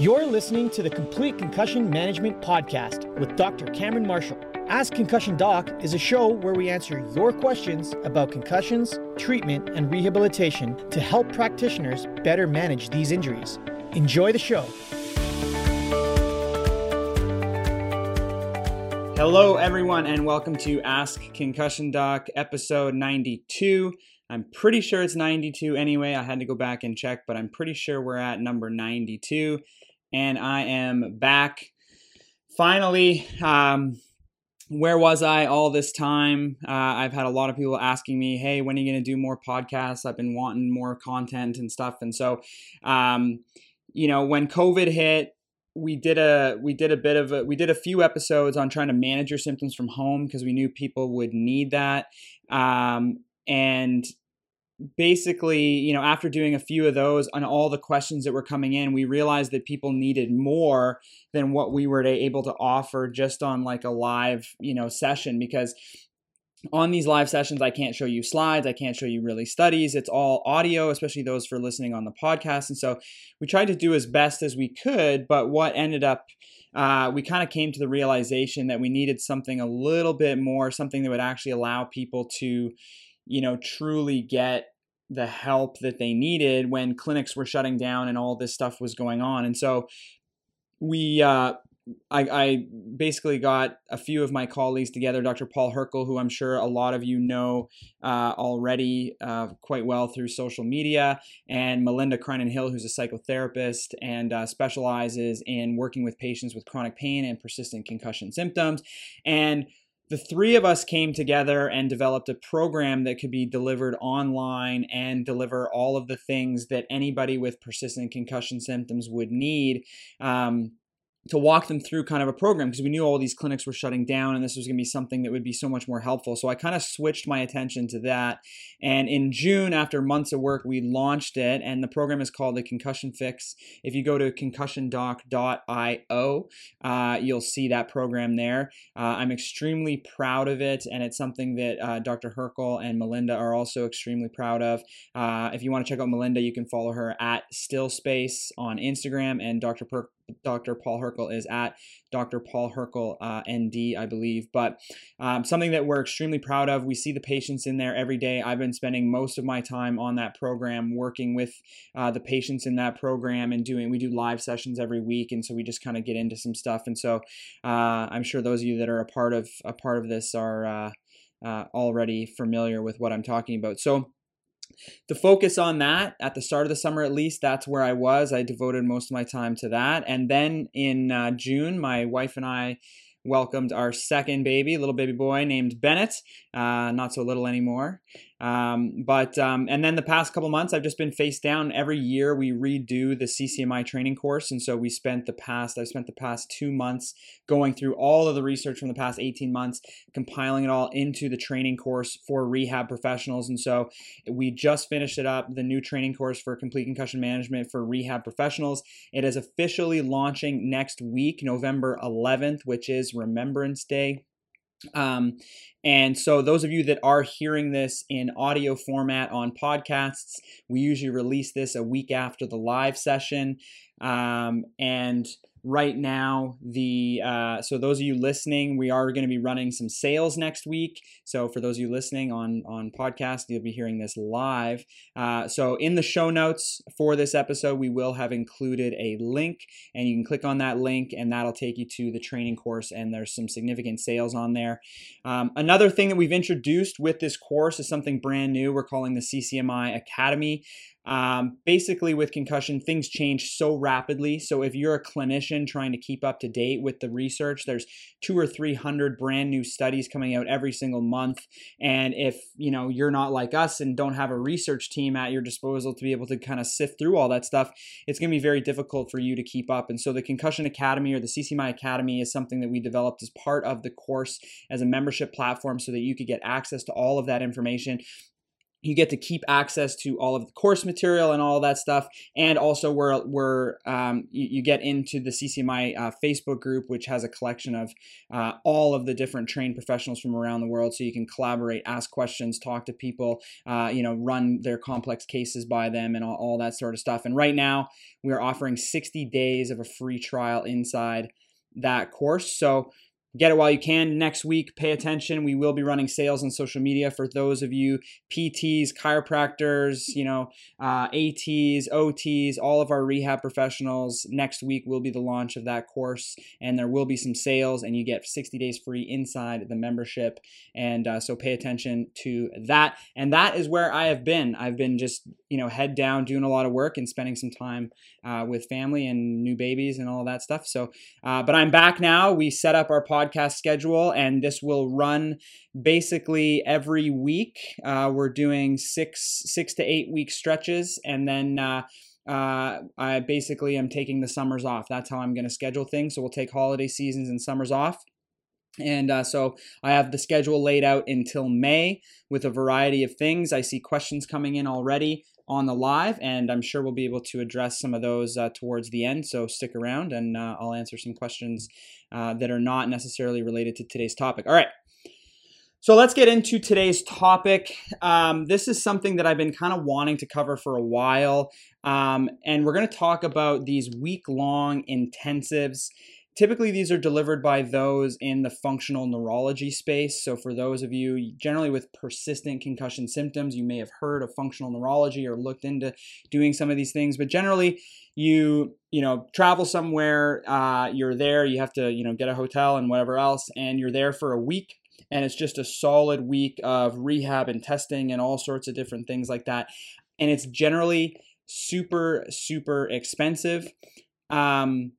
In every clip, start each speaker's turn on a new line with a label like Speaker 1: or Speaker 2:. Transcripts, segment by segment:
Speaker 1: You're listening to the Complete Concussion Management Podcast with Dr. Cameron Marshall. Ask Concussion Doc is a show where we answer your questions about concussions, treatment, and rehabilitation to help practitioners better manage these injuries. Enjoy the show.
Speaker 2: Hello, everyone, and welcome to Ask Concussion Doc, episode 92. I'm pretty sure it's 92 anyway. I had to go back and check, but I'm pretty sure we're at number 92 and I am back. Finally, um, where was I all this time? Uh, I've had a lot of people asking me, "Hey, when are you going to do more podcasts?" I've been wanting more content and stuff, and so, um, you know, when COVID hit, we did a we did a bit of a, we did a few episodes on trying to manage your symptoms from home because we knew people would need that, um, and basically, you know, after doing a few of those on all the questions that were coming in, we realized that people needed more than what we were able to offer just on like a live, you know, session because on these live sessions, I can't show you slides. I can't show you really studies. It's all audio, especially those for listening on the podcast. And so we tried to do as best as we could. But what ended up, uh, we kind of came to the realization that we needed something a little bit more, something that would actually allow people to, you know, truly get the help that they needed when clinics were shutting down and all this stuff was going on. And so we, uh, I, I, basically got a few of my colleagues together, Dr. Paul Herkel, who I'm sure a lot of you know uh, already uh, quite well through social media, and Melinda Crinan Hill, who's a psychotherapist and uh, specializes in working with patients with chronic pain and persistent concussion symptoms. And the three of us came together and developed a program that could be delivered online and deliver all of the things that anybody with persistent concussion symptoms would need. Um, to walk them through kind of a program because we knew all these clinics were shutting down and this was going to be something that would be so much more helpful. So I kind of switched my attention to that. And in June, after months of work, we launched it, and the program is called the Concussion Fix. If you go to concussiondoc.io, uh, you'll see that program there. Uh, I'm extremely proud of it, and it's something that uh, Dr. Herkel and Melinda are also extremely proud of. Uh, if you want to check out Melinda, you can follow her at Stillspace on Instagram, and Dr. Per- Dr. Paul Herkel is at Dr. Paul Herkel, uh, ND, I believe. But um, something that we're extremely proud of. We see the patients in there every day. I've been spending most of my time on that program, working with uh, the patients in that program and doing. We do live sessions every week, and so we just kind of get into some stuff. And so uh, I'm sure those of you that are a part of a part of this are uh, uh, already familiar with what I'm talking about. So to focus on that at the start of the summer at least that's where i was. I devoted most of my time to that. And then in uh, june my wife and i welcomed our second baby little baby boy named bennett. Uh, not so little anymore um, but um, and then the past couple months, I've just been face down. Every year we redo the CCMI training course, and so we spent the past I've spent the past two months going through all of the research from the past 18 months, compiling it all into the training course for rehab professionals. And so we just finished it up, the new training course for complete concussion management for rehab professionals. It is officially launching next week, November 11th, which is Remembrance Day. Um, and so, those of you that are hearing this in audio format on podcasts, we usually release this a week after the live session. Um, and right now the uh, so those of you listening we are going to be running some sales next week. So for those of you listening on on podcast you'll be hearing this live. Uh, so in the show notes for this episode we will have included a link and you can click on that link and that'll take you to the training course and there's some significant sales on there. Um, another thing that we've introduced with this course is something brand new. We're calling the ccmi academy um, basically, with concussion, things change so rapidly. So, if you're a clinician trying to keep up to date with the research, there's two or three hundred brand new studies coming out every single month. And if you know you're not like us and don't have a research team at your disposal to be able to kind of sift through all that stuff, it's going to be very difficult for you to keep up. And so, the Concussion Academy or the CCMI Academy is something that we developed as part of the course as a membership platform so that you could get access to all of that information you get to keep access to all of the course material and all that stuff. And also we're, we're um, you, you, get into the ccmi uh, facebook group which has a collection of uh, all of the different trained professionals from around the world. So you can collaborate ask questions talk to people uh, you know run their complex cases by them and all, all that sort of stuff. And right now we're offering 60 days of a free trial inside that course. So Get it while you can. Next week, pay attention. We will be running sales on social media for those of you PTs, chiropractors, you know, uh, ATs, OTs, all of our rehab professionals. Next week will be the launch of that course, and there will be some sales, and you get 60 days free inside the membership. And uh, so pay attention to that. And that is where I have been. I've been just, you know, head down, doing a lot of work and spending some time uh, with family and new babies and all that stuff. So, uh, but I'm back now. We set up our podcast podcast schedule, and this will run basically every week. Uh, we're doing six six to eight week stretches, and then. Uh, uh, I basically am taking the summers off. That's how I'm going to schedule things. So we'll take holiday seasons and summers off. And uh, so I have the schedule laid out until May with a variety of things. I see questions coming in already on the live, and I'm sure we'll be able to address some of those uh, towards the end. So stick around, and uh, I'll answer some questions uh, that are not necessarily related to today's topic. All right. So let's get into today's topic. Um, this is something that I've been kind of wanting to cover for a while. Um, and we're going to talk about these week long intensives Typically, these are delivered by those in the functional neurology space. So, for those of you generally with persistent concussion symptoms, you may have heard of functional neurology or looked into doing some of these things. But generally, you you know travel somewhere, uh, you're there, you have to you know get a hotel and whatever else, and you're there for a week. And it's just a solid week of rehab and testing and all sorts of different things like that. And it's generally super super expensive. Um,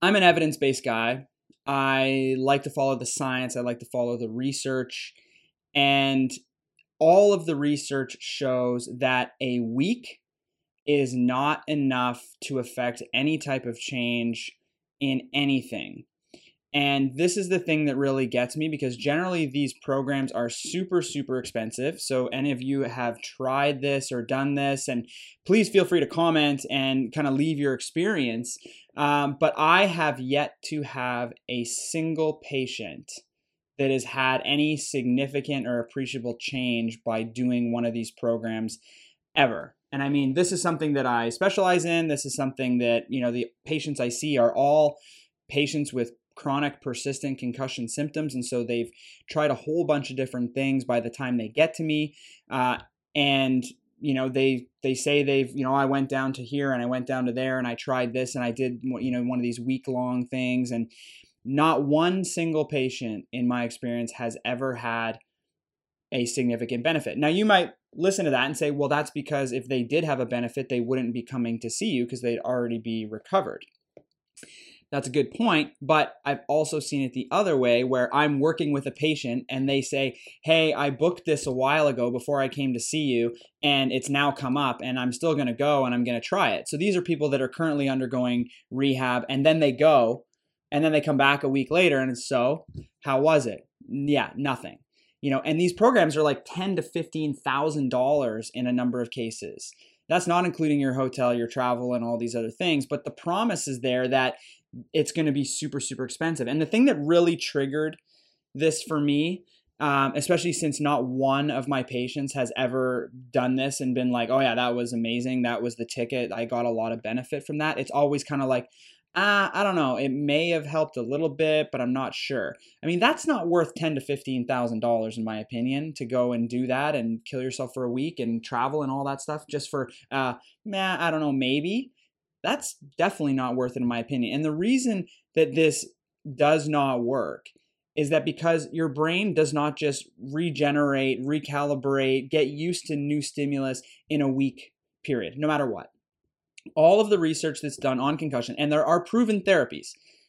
Speaker 2: I'm an evidence based guy. I like to follow the science, I like to follow the research. And all of the research shows that a week is not enough to affect any type of change in anything. And this is the thing that really gets me because generally these programs are super, super expensive. So, any of you have tried this or done this, and please feel free to comment and kind of leave your experience. Um, but I have yet to have a single patient that has had any significant or appreciable change by doing one of these programs ever. And I mean, this is something that I specialize in. This is something that, you know, the patients I see are all patients with chronic persistent concussion symptoms and so they've tried a whole bunch of different things by the time they get to me uh, and you know they they say they've you know i went down to here and i went down to there and i tried this and i did you know one of these week long things and not one single patient in my experience has ever had a significant benefit. Now you might listen to that and say well that's because if they did have a benefit they wouldn't be coming to see you because they'd already be recovered that's a good point. But I've also seen it the other way where I'm working with a patient and they say, Hey, I booked this a while ago before I came to see you, and it's now come up, and I'm still going to go and I'm going to try it. So these are people that are currently undergoing rehab, and then they go, and then they come back a week later, and so, how was it? Yeah, nothing. You know, and these programs are like ten to fifteen thousand dollars in a number of cases. That's not including your hotel, your travel, and all these other things. But the promise is there that it's going to be super, super expensive. And the thing that really triggered this for me, um, especially since not one of my patients has ever done this and been like, oh, yeah, that was amazing. That was the ticket. I got a lot of benefit from that. It's always kind of like, uh, I don't know. It may have helped a little bit, but I'm not sure. I mean, that's not worth ten to fifteen thousand dollars, in my opinion, to go and do that and kill yourself for a week and travel and all that stuff just for, uh, man, I don't know, maybe that's definitely not worth it in my opinion. And the reason that this does not work is that because your brain does not just regenerate, recalibrate, get used to new stimulus in a week period, no matter what. All of the research that's done on concussion, and there are proven therapies,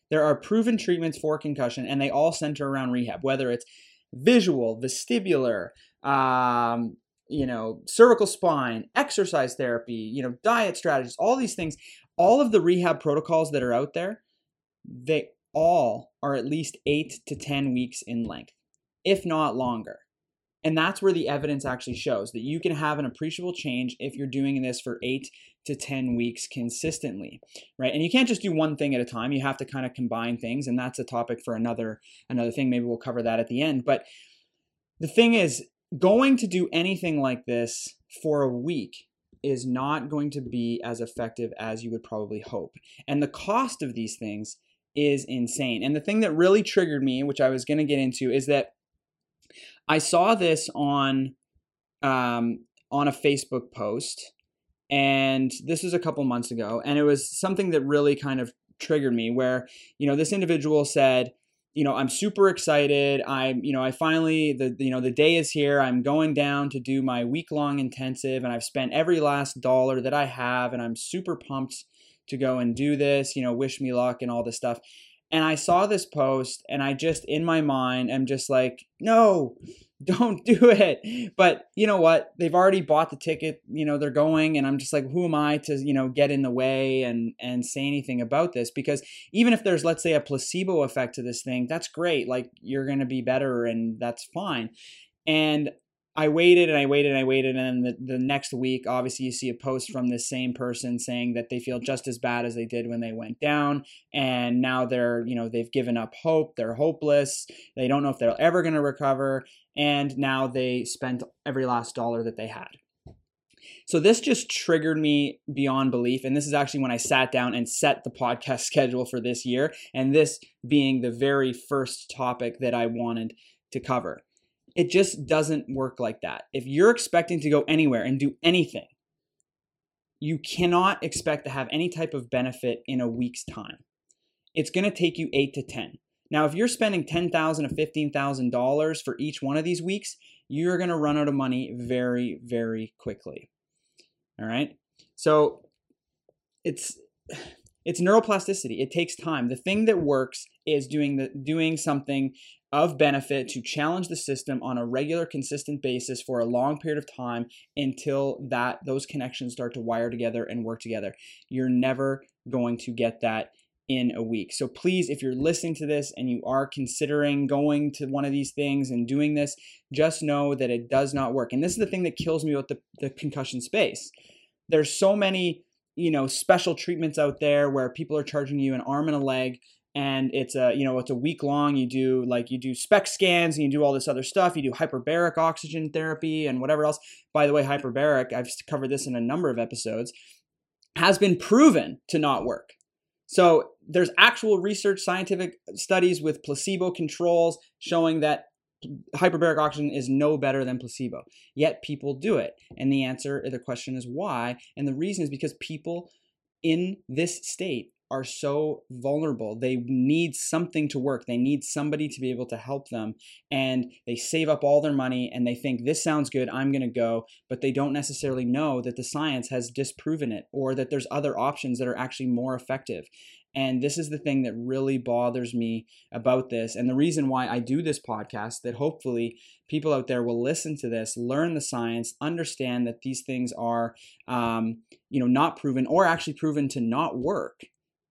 Speaker 2: there are proven treatments for concussion, and they all center around rehab, whether it's visual, vestibular, um, you know, cervical spine, exercise therapy, you know, diet strategies, all these things all of the rehab protocols that are out there, they all are at least eight to 10 weeks in length, if not longer. And that's where the evidence actually shows that you can have an appreciable change if you're doing this for eight to 10 weeks consistently, right? And you can't just do one thing at a time. You have to kind of combine things. And that's a topic for another, another thing. Maybe we'll cover that at the end. But the thing is, going to do anything like this for a week is not going to be as effective as you would probably hope. And the cost of these things is insane. And the thing that really triggered me, which I was going to get into, is that I saw this on um, on a Facebook post, and this was a couple months ago, and it was something that really kind of triggered me. Where you know this individual said, you know, I'm super excited. I'm, you know, I finally the you know the day is here. I'm going down to do my week long intensive, and I've spent every last dollar that I have, and I'm super pumped to go and do this. You know, wish me luck and all this stuff. And I saw this post and I just, in my mind, am just like, no, don't do it. But you know what? They've already bought the ticket, you know, they're going and I'm just like, who am I to, you know, get in the way and and say anything about this? Because even if there's let's say a placebo effect to this thing, that's great. Like you're going to be better and that's fine. And I waited and I waited and I waited, and then the, the next week, obviously, you see a post from this same person saying that they feel just as bad as they did when they went down, and now they're, you know, they've given up hope, they're hopeless, they don't know if they're ever going to recover, and now they spent every last dollar that they had. So this just triggered me beyond belief. And this is actually when I sat down and set the podcast schedule for this year, and this being the very first topic that I wanted to cover. It just doesn't work like that. If you're expecting to go anywhere and do anything, you cannot expect to have any type of benefit in a week's time. It's going to take you 8 to 10. Now, if you're spending 10,000 to $15,000 for each one of these weeks, you're going to run out of money very, very quickly. All right? So, it's it's neuroplasticity. It takes time. The thing that works is doing the doing something of benefit to challenge the system on a regular consistent basis for a long period of time until that those connections start to wire together and work together. You're never going to get that in a week. So please if you're listening to this and you are considering going to one of these things and doing this, just know that it does not work. And this is the thing that kills me about the, the concussion space. There's so many you know special treatments out there where people are charging you an arm and a leg and it's a you know it's a week long you do like you do SPECT scans and you do all this other stuff you do hyperbaric oxygen therapy and whatever else by the way hyperbaric i've covered this in a number of episodes has been proven to not work so there's actual research scientific studies with placebo controls showing that hyperbaric oxygen is no better than placebo. Yet people do it. And the answer, to the question is why? And the reason is because people in this state are so vulnerable. They need something to work. They need somebody to be able to help them. And they save up all their money and they think, this sounds good, I'm going to go. But they don't necessarily know that the science has disproven it or that there's other options that are actually more effective. And this is the thing that really bothers me about this. And the reason why I do this podcast, that hopefully people out there will listen to this, learn the science, understand that these things are, um, you know, not proven or actually proven to not work.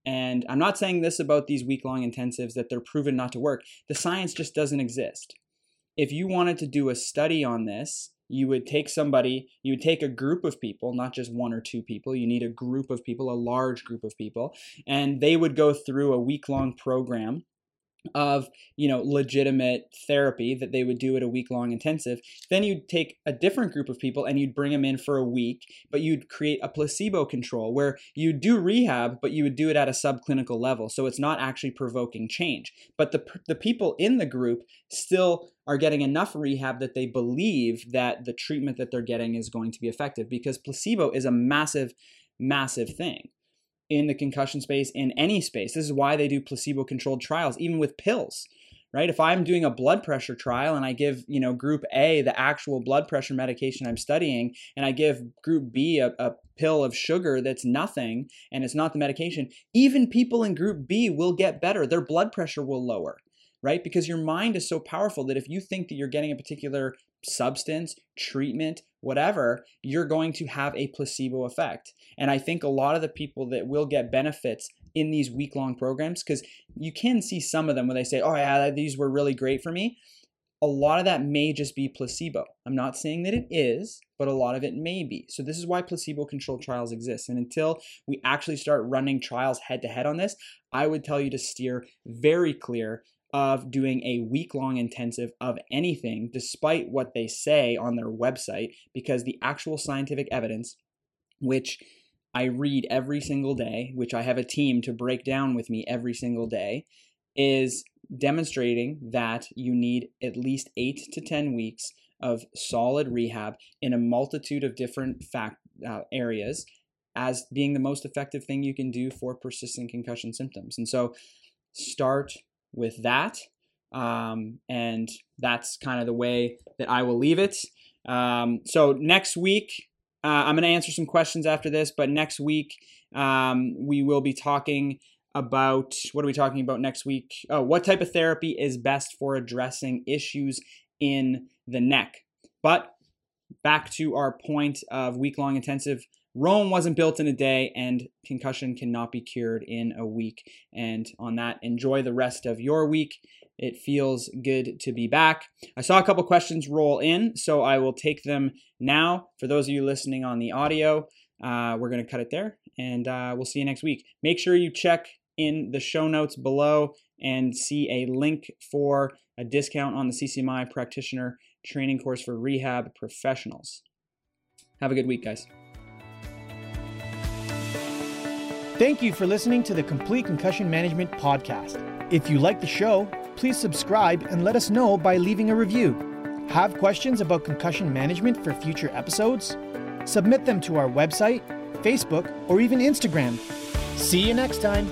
Speaker 2: And I'm not saying this about these week long intensives that they're proven not to work. The science just doesn't exist. If you wanted to do a study on this, you would take somebody, you would take a group of people, not just one or two people. You need a group of people, a large group of people, and they would go through a week long program of you know legitimate therapy that they would do at a week long intensive then you'd take a different group of people and you'd bring them in for a week but you'd create a placebo control where you do rehab but you would do it at a subclinical level so it's not actually provoking change. But the the people in the group still are getting enough rehab that they believe that the treatment that they're getting is going to be effective because placebo is a massive massive thing in the concussion space, in any space. This is why they do placebo controlled trials, even with pills, right? If I'm doing a blood pressure trial and I give, you know, group A the actual blood pressure medication I'm studying, and I give group B a, a pill of sugar that's nothing and it's not the medication, even people in group B will get better. Their blood pressure will lower right? Because your mind is so powerful that if you think that you're getting a particular substance, treatment, whatever, you're going to have a placebo effect. And I think a lot of the people that will get benefits in these week long programs, because you can see some of them when they say, oh, yeah, these were really great for me. a lot of that may just be placebo. I'm not saying that it is, but a lot of it may be. So, this is why placebo controlled trials exist. And until we actually start running trials head to head on this, I would tell you to steer very clear of doing a week long intensive of anything, despite what they say on their website, because the actual scientific evidence, which I read every single day, which I have a team to break down with me every single day, is demonstrating that you need at least eight to 10 weeks of solid rehab in a multitude of different fact, uh, areas as being the most effective thing you can do for persistent concussion symptoms. And so start with that. Um, and that's kind of the way that I will leave it. Um, so next week, uh, I'm going to answer some questions after this, but next week um, we will be talking about what are we talking about next week? Oh, what type of therapy is best for addressing issues in the neck? But back to our point of week long intensive. Rome wasn't built in a day, and concussion cannot be cured in a week. And on that, enjoy the rest of your week. It feels good to be back. I saw a couple questions roll in, so I will take them now. For those of you listening on the audio, uh, we're going to cut it there, and uh, we'll see you next week. Make sure you check in the show notes below and see a link for a discount on the CCMI practitioner training course for rehab professionals. Have a good week, guys.
Speaker 1: Thank you for listening to the Complete Concussion Management Podcast. If you like the show, please subscribe and let us know by leaving a review. Have questions about concussion management for future episodes? Submit them to our website, Facebook, or even Instagram. See you next time.